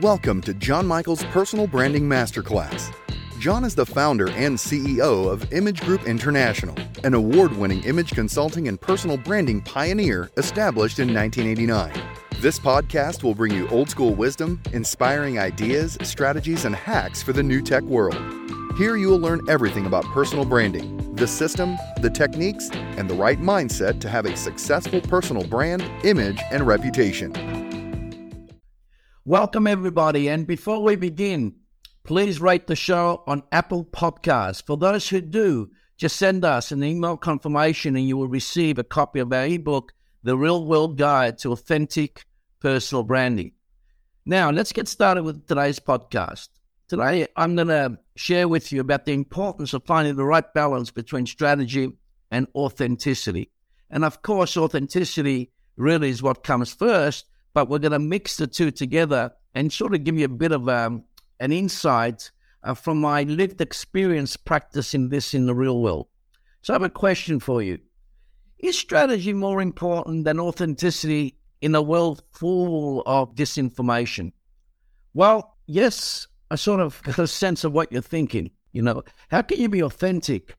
Welcome to John Michael's Personal Branding Masterclass. John is the founder and CEO of Image Group International, an award winning image consulting and personal branding pioneer established in 1989. This podcast will bring you old school wisdom, inspiring ideas, strategies, and hacks for the new tech world. Here you will learn everything about personal branding, the system, the techniques, and the right mindset to have a successful personal brand, image, and reputation. Welcome, everybody. And before we begin, please rate the show on Apple Podcasts. For those who do, just send us an email confirmation and you will receive a copy of our ebook, The Real World Guide to Authentic Personal Branding. Now, let's get started with today's podcast. Today, I'm going to share with you about the importance of finding the right balance between strategy and authenticity. And of course, authenticity really is what comes first but we're going to mix the two together and sort of give you a bit of um, an insight uh, from my lived experience practicing this in the real world. So I have a question for you. Is strategy more important than authenticity in a world full of disinformation? Well, yes, I sort of got a sense of what you're thinking. You know, how can you be authentic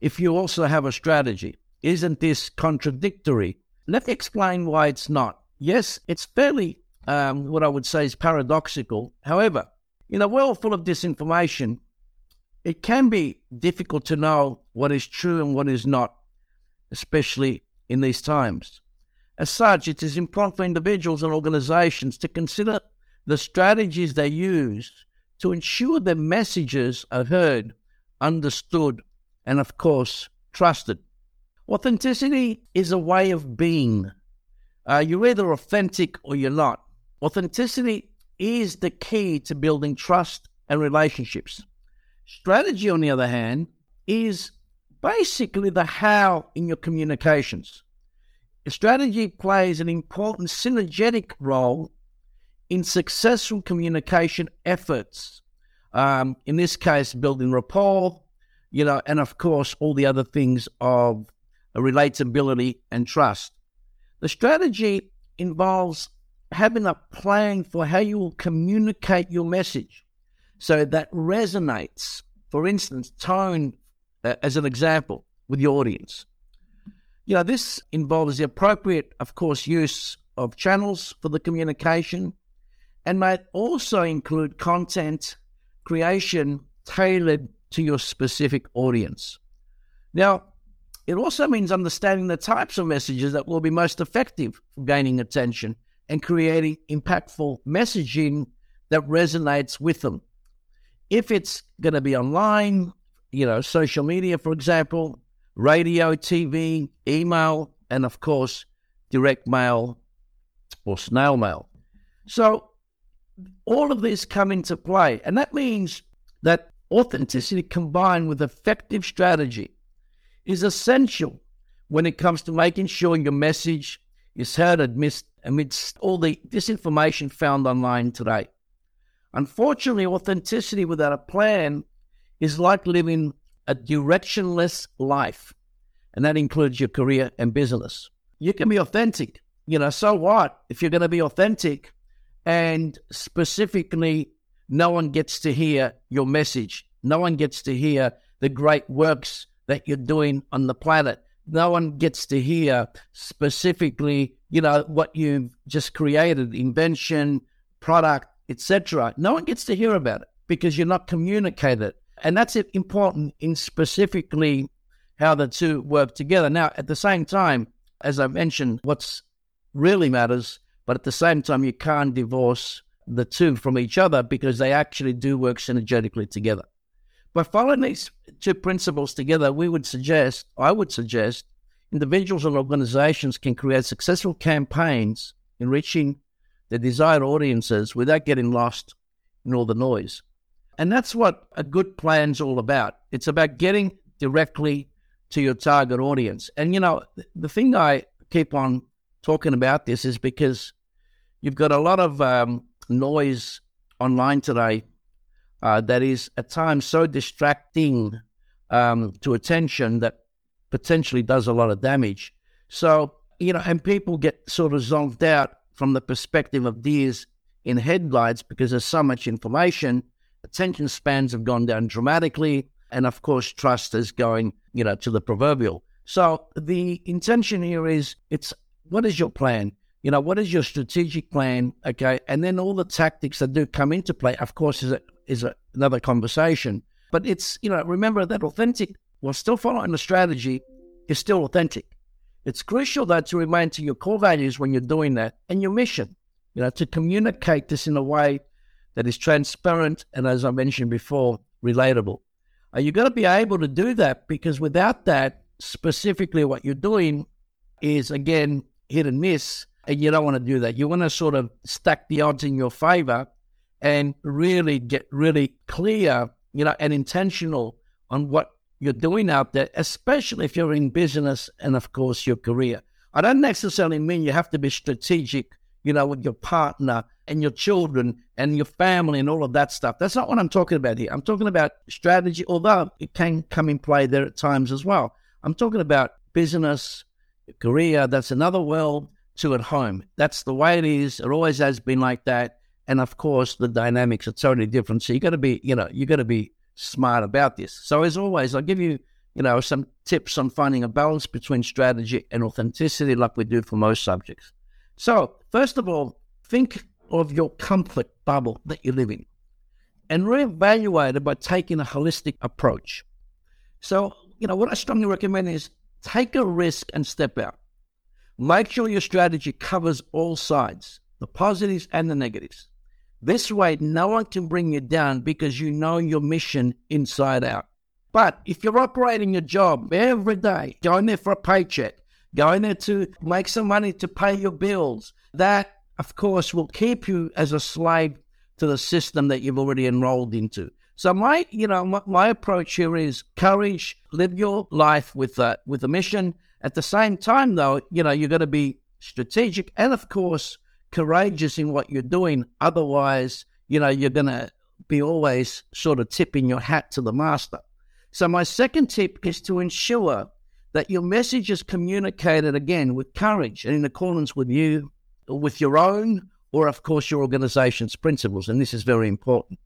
if you also have a strategy? Isn't this contradictory? Let me explain why it's not yes, it's fairly um, what I would say is paradoxical. However, in a world full of disinformation, it can be difficult to know what is true and what is not, especially in these times. As such, it is important for individuals and organizations to consider the strategies they use to ensure their messages are heard, understood, and of course, trusted. Authenticity is a way of being, uh, you're either authentic or you're not. Authenticity is the key to building trust and relationships. Strategy, on the other hand, is basically the how in your communications. Strategy plays an important synergetic role in successful communication efforts. Um, in this case, building rapport, you know, and of course, all the other things of relatability and trust. The strategy involves having a plan for how you will communicate your message so that resonates. For instance, tone uh, as an example with your audience. You know, this involves the appropriate, of course, use of channels for the communication and might also include content creation tailored to your specific audience. Now, it also means understanding the types of messages that will be most effective for gaining attention and creating impactful messaging that resonates with them. If it's going to be online, you know, social media, for example, radio, TV, email, and of course, direct mail or snail mail. So, all of these come into play. And that means that authenticity combined with effective strategy is essential when it comes to making sure your message is heard amidst, amidst all the disinformation found online today. Unfortunately, authenticity without a plan is like living a directionless life, and that includes your career and business. You can be authentic, you know, so what if you're going to be authentic and specifically no one gets to hear your message, no one gets to hear the great works that you're doing on the planet. No one gets to hear specifically, you know, what you've just created, invention, product, etc. No one gets to hear about it because you're not communicated. And that's important in specifically how the two work together. Now, at the same time, as I mentioned, what's really matters, but at the same time, you can't divorce the two from each other because they actually do work synergetically together. By following these two principles together, we would suggest, I would suggest, individuals and organizations can create successful campaigns in reaching their desired audiences without getting lost in all the noise. And that's what a good plan's all about. It's about getting directly to your target audience. And, you know, the thing I keep on talking about this is because you've got a lot of um, noise online today uh, that is at times so distracting um, to attention that potentially does a lot of damage. So, you know, and people get sort of zonked out from the perspective of these in headlights because there's so much information. Attention spans have gone down dramatically. And of course, trust is going, you know, to the proverbial. So the intention here is it's what is your plan? You know, what is your strategic plan? Okay. And then all the tactics that do come into play, of course, is, a, is a, another conversation. But it's, you know, remember that authentic, while still following the strategy, is still authentic. It's crucial that to remain to your core values when you're doing that and your mission, you know, to communicate this in a way that is transparent and, as I mentioned before, relatable. Uh, you've got to be able to do that because without that, specifically what you're doing is, again, hit and miss. And you don't want to do that. You want to sort of stack the odds in your favor and really get really clear, you know, and intentional on what you're doing out there, especially if you're in business and, of course, your career. I don't necessarily mean you have to be strategic, you know, with your partner and your children and your family and all of that stuff. That's not what I'm talking about here. I'm talking about strategy, although it can come in play there at times as well. I'm talking about business, career. That's another world to at home. That's the way it is. It always has been like that. And of course, the dynamics are totally different. So you got to be, you know, you got to be smart about this. So as always, I'll give you, you know, some tips on finding a balance between strategy and authenticity, like we do for most subjects. So first of all, think of your comfort bubble that you live in and reevaluate it by taking a holistic approach. So, you know, what I strongly recommend is take a risk and step out. Make sure your strategy covers all sides, the positives and the negatives. This way, no one can bring you down because you know your mission inside out. But if you're operating your job every day, going there for a paycheck, going there to make some money to pay your bills, that, of course, will keep you as a slave to the system that you've already enrolled into. So my, you know, my, my approach here is courage, live your life with a, with a mission. At the same time, though, you know, you've got to be strategic and, of course, courageous in what you're doing. Otherwise, you know, you're going to be always sort of tipping your hat to the master. So, my second tip is to ensure that your message is communicated again with courage and in accordance with you, with your own, or of course, your organization's principles. And this is very important.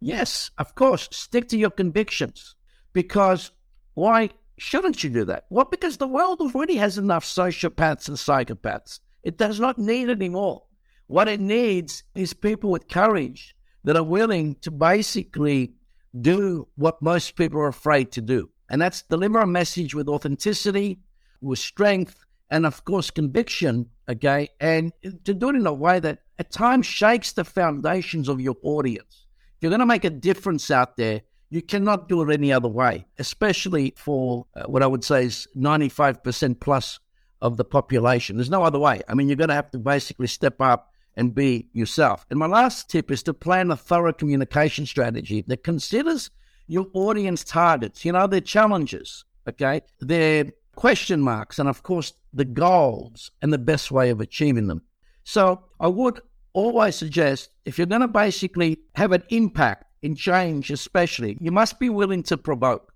Yes, of course, stick to your convictions because why shouldn't you do that? Well, because the world already has enough sociopaths and psychopaths. It does not need anymore. What it needs is people with courage that are willing to basically do what most people are afraid to do. And that's deliver a message with authenticity, with strength, and of course, conviction. Okay. And to do it in a way that at times shakes the foundations of your audience. If you're going to make a difference out there, you cannot do it any other way, especially for uh, what I would say is 95% plus of the population. There's no other way. I mean, you're going to have to basically step up and be yourself. And my last tip is to plan a thorough communication strategy that considers your audience targets, you know, their challenges, okay, their question marks, and of course, the goals and the best way of achieving them. So I would always suggest if you're going to basically have an impact in change, especially, you must be willing to provoke.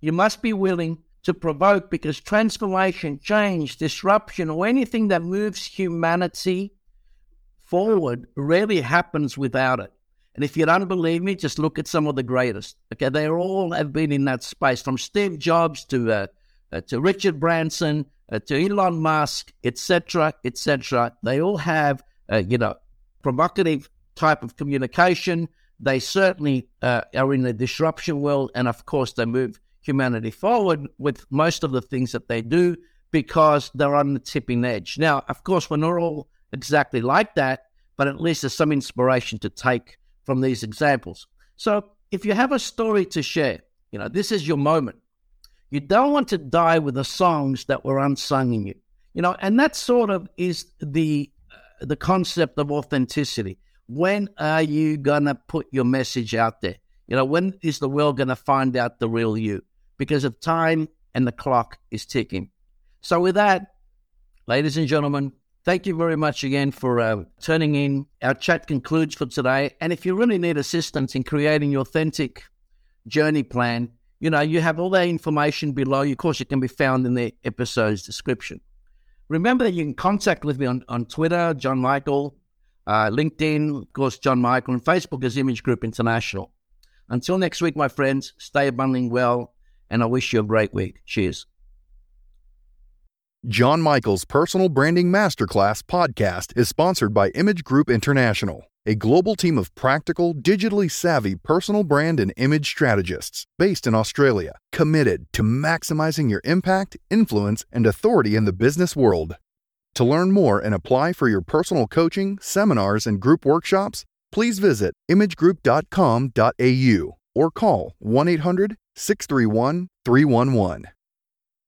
You must be willing to provoke because transformation, change, disruption, or anything that moves humanity forward rarely happens without it. And if you don't believe me, just look at some of the greatest. Okay, they all have been in that space, from Steve Jobs to uh, uh, to Richard Branson uh, to Elon Musk, etc., etc. They all have, uh, you know, provocative type of communication. They certainly uh, are in the disruption world, and of course, they move humanity forward with most of the things that they do because they're on the tipping edge. Now, of course, we're not all exactly like that, but at least there's some inspiration to take from these examples. So, if you have a story to share, you know, this is your moment. You don't want to die with the songs that were unsung in you. You know, and that sort of is the uh, the concept of authenticity. When are you going to put your message out there? You know, when is the world going to find out the real you? Because of time and the clock is ticking. So, with that, ladies and gentlemen, thank you very much again for uh, turning in. Our chat concludes for today. And if you really need assistance in creating your authentic journey plan, you know, you have all that information below. Of course, it can be found in the episode's description. Remember that you can contact with me on, on Twitter, John Michael, Uh, LinkedIn, of course, John Michael, and Facebook is Image Group International. Until next week, my friends, stay abundantly well, and I wish you a great week. Cheers. John Michael's Personal Branding Masterclass podcast is sponsored by Image Group International, a global team of practical, digitally savvy personal brand and image strategists based in Australia, committed to maximizing your impact, influence, and authority in the business world. To learn more and apply for your personal coaching, seminars, and group workshops, please visit imagegroup.com.au or call 1 800 631 311.